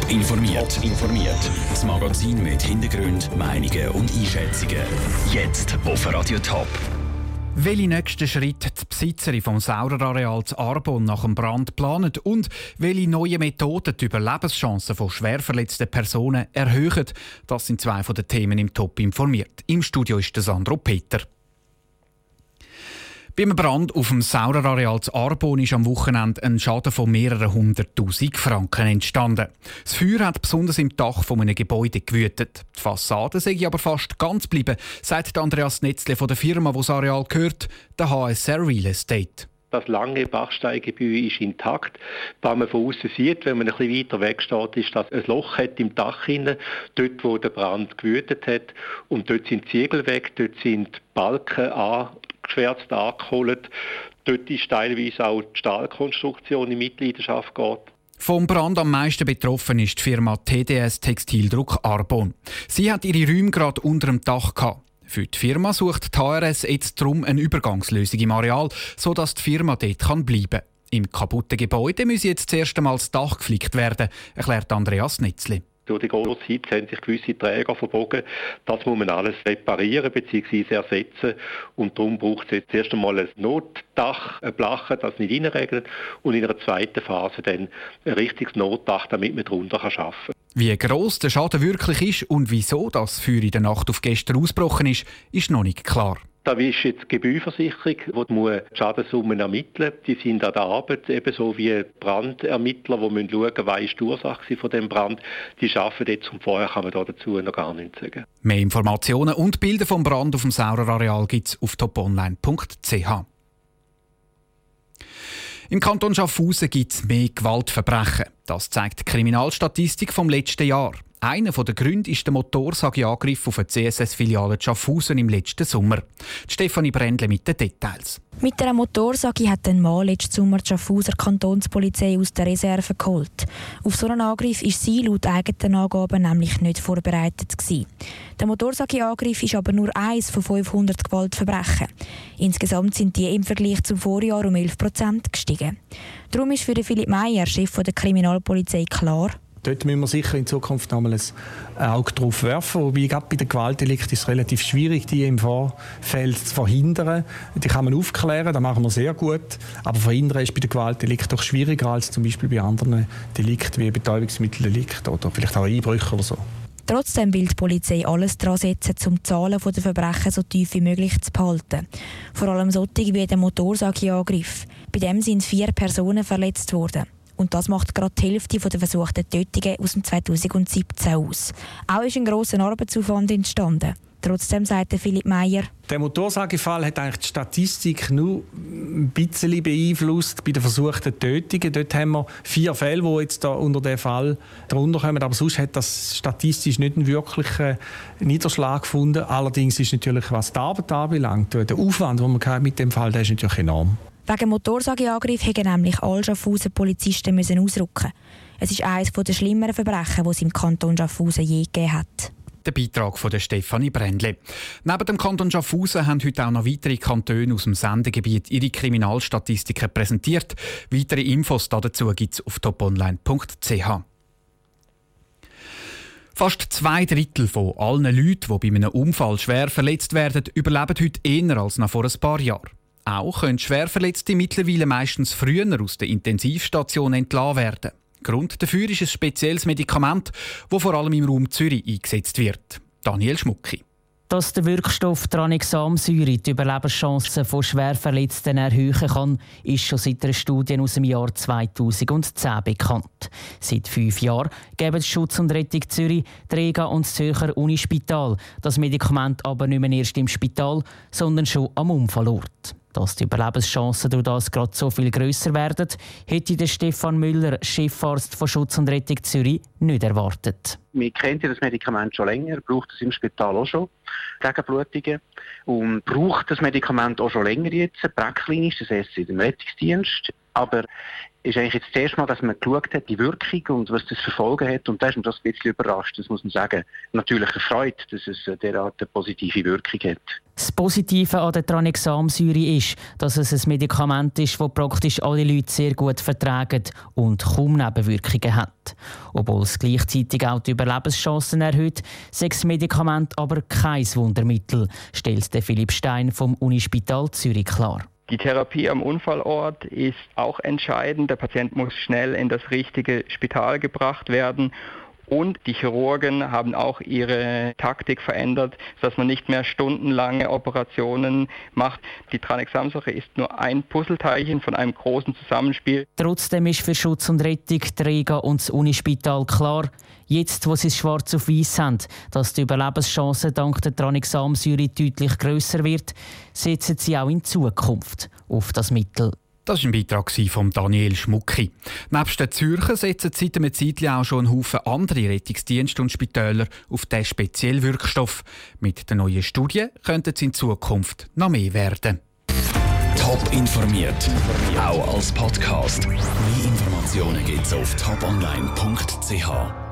Top informiert. informiert. Das Magazin mit Hintergrund, Meinungen und Einschätzungen. Jetzt auf Radio Top. Welche nächsten Schritte die Besitzerin vom Saurerareal zu Arbon nach dem Brand planen und welche neue Methoden die Überlebenschancen von schwer verletzten Personen erhöhen, das sind zwei von den Themen im Top informiert. Im Studio ist der Sandro Peter. Beim Brand auf dem Saurerareal zu Arbon ist am Wochenende ein Schaden von mehreren hunderttausend Franken entstanden. Das Feuer hat besonders im Dach von einem Gebäude gewütet. Die Fassade sei aber fast ganz geblieben, sagt Andreas Netzle von der Firma, wo das Areal gehört, der HSR Real Estate. Das lange Bachsteingebäude ist intakt. Was man von außen sieht, wenn man bisschen weiter weg steht, ist, dass ein Loch hat im Dach hinten, dort wo der Brand gewütet hat. Und dort sind Ziegel weg, dort sind Balken an geschwärzt angeholt. Dort ist teilweise auch die Stahlkonstruktion in Mitleidenschaft geht. Vom Brand am meisten betroffen ist die Firma TDS Textildruck Arbon. Sie hat ihre Räume gerade unter dem Dach gehabt. Für die Firma sucht die jetzt darum eine Übergangslösung im Areal, sodass die Firma dort bleiben kann. Im kaputten Gebäude muss jetzt zuerst einmal das Dach geflickt werden, erklärt Andreas Netzli. Durch die große Zeit haben sich gewisse Träger verbogen. Das muss man alles reparieren bzw. ersetzen. Und darum braucht es jetzt erst einmal ein Notdach, ein Blachen, das nicht reinregnet. Und in einer zweiten Phase dann ein richtiges Notdach, damit man darunter arbeiten kann. Wie gross der Schaden wirklich ist und wieso das Feuer in der Nacht auf gestern ausgebrochen ist, ist noch nicht klar. Da ist jetzt die Gebührversicherung, die muss die Schadenssummen ermitteln. Die sind an der Arbeit, ebenso wie Brandermittler, die müssen schauen, was ist die Ursache von dem Brand. Die arbeiten jetzt und vorher kann man dazu noch gar nichts sagen. Mehr Informationen und Bilder vom Brand auf dem Saurerareal gibt es auf toponline.ch. Im Kanton Schaffhausen gibt es mehr Gewaltverbrechen. Das zeigt die Kriminalstatistik vom letzten Jahr. Einer der Gründe ist der Motorsageangriff auf eine CSS-Filiale Schaffhausen im letzten Sommer. Stefanie Brändle mit den Details. Mit einer Motorsage hat ein Mann letzten Sommer die Schaffhauser Kantonspolizei aus der Reserve geholt. Auf so einen Angriff ist sie laut eigenen Angaben nämlich nicht vorbereitet gewesen. Der Motorsageangriff ist aber nur eins von 500 Gewaltverbrechen. Insgesamt sind die im Vergleich zum Vorjahr um 11 Prozent gestiegen. Darum ist für Philipp Meyer, Chef der Kriminalpolizei, klar, Dort müssen wir sicher in Zukunft nochmal ein Auge drauf werfen. Wobei gerade bei den Gewaltdelikten ist es relativ schwierig, die im Vorfeld zu verhindern. Die kann man aufklären, das machen wir sehr gut. Aber verhindern ist bei den Gewaltdelikten doch schwieriger als zum Beispiel bei anderen Delikten wie Betäubungsmitteldelikten oder vielleicht auch Einbrüche oder so. Trotzdem will die Polizei alles daran setzen, um die Zahlen der Verbrechen so tief wie möglich zu behalten. Vor allem solche wie der Motorsageangriff. Bei dem sind vier Personen verletzt worden. Und das macht gerade die Hälfte der versuchten Tötungen aus dem 2017 aus. Auch ist ein grosser Arbeitsaufwand entstanden. Trotzdem sagt Philipp Meyer, der Motorsagefall hat eigentlich die Statistik nur ein bisschen beeinflusst bei den versuchten Tötungen. Dort haben wir vier Fälle, die jetzt da unter den Fall drunter kommen. Aber sonst hat das statistisch nicht einen wirklichen Niederschlag gefunden. Allerdings ist natürlich, was die Arbeit anbelangt, der Aufwand, den man mit dem Fall, der ist natürlich enorm. Wegen Motorsageangriff mussten nämlich alle Schaffhausen Polizisten müssen ausrücken. Es ist eines der schlimmeren Verbrechen, die es im Kanton Schaffhausen je gegeben hat. Der Beitrag von der Stefanie Brändle. Neben dem Kanton Schaffhausen haben heute auch noch weitere Kantone aus dem Sendegebiet ihre Kriminalstatistiken präsentiert. Weitere Infos dazu gibt es auf toponline.ch. Fast zwei Drittel von allen Leuten, die bei einem Unfall schwer verletzt werden, überleben heute eher als noch vor ein paar Jahren. Auch können Schwerverletzte mittlerweile meistens früher aus der Intensivstation entlassen werden. Grund dafür ist ein spezielles Medikament, das vor allem im Raum Zürich eingesetzt wird. Daniel Schmucki. Dass der Wirkstoff Tranexamsäure die Überlebenschancen von Schwerverletzten erhöhen kann, ist schon seit einer Studie aus dem Jahr 2010 bekannt. Seit fünf Jahren geben Schutz und Rettung Zürich, Träga und das Zürcher Unispital das Medikament aber nicht mehr erst im Spital, sondern schon am Unfallort. Dass die Überlebenschancen durch das gerade so viel grösser werden, hätte der Stefan Müller, Chefarzt von Schutz und Rettung Zürich, nicht erwartet. Wir kennen das Medikament schon länger, braucht es im Spital auch schon gegen Blutungen und braucht das Medikament auch schon länger jetzt, präklinisch, das heißt in dem Rettungsdienst. Aber ist eigentlich jetzt das erste Mal, dass man geschaut hat, die Wirkung und was das für Folgen hat. Und da ist man das ein bisschen überrascht, das muss man sagen. Natürlich erfreut, dass es derart eine positive Wirkung hat. Das Positive an der Tranexamsäure ist, dass es ein Medikament ist, das praktisch alle Leute sehr gut vertragen und kaum Nebenwirkungen hat. Obwohl es gleichzeitig auch die Überlebenschancen erhöht, sechs Medikament aber kein Wundermittel, stellt Philipp Stein vom Unispital Zürich klar. Die Therapie am Unfallort ist auch entscheidend. Der Patient muss schnell in das richtige Spital gebracht werden und die Chirurgen haben auch ihre Taktik verändert, dass man nicht mehr stundenlange Operationen macht. Die Tranexamsache ist nur ein Puzzleteilchen von einem großen Zusammenspiel. Trotzdem ist für Schutz und Rettung Träger und das Unispital klar, jetzt wo sie es schwarz auf weiß haben, dass die Überlebenschance dank der Tranexamsäure deutlich grösser wird, setzen sie auch in Zukunft auf das Mittel. Das war ein Beitrag von Daniel Schmucki. Neben den Zürcher setzen seit einem Zeitpunkt auch schon ein Haufen andere Rettungsdienste und Spitäler auf diesen speziellen Wirkstoff. Mit der neuen Studie könnte es in Zukunft noch mehr werden. Top informiert, auch als Podcast. Mehr Informationen gibt es auf toponline.ch.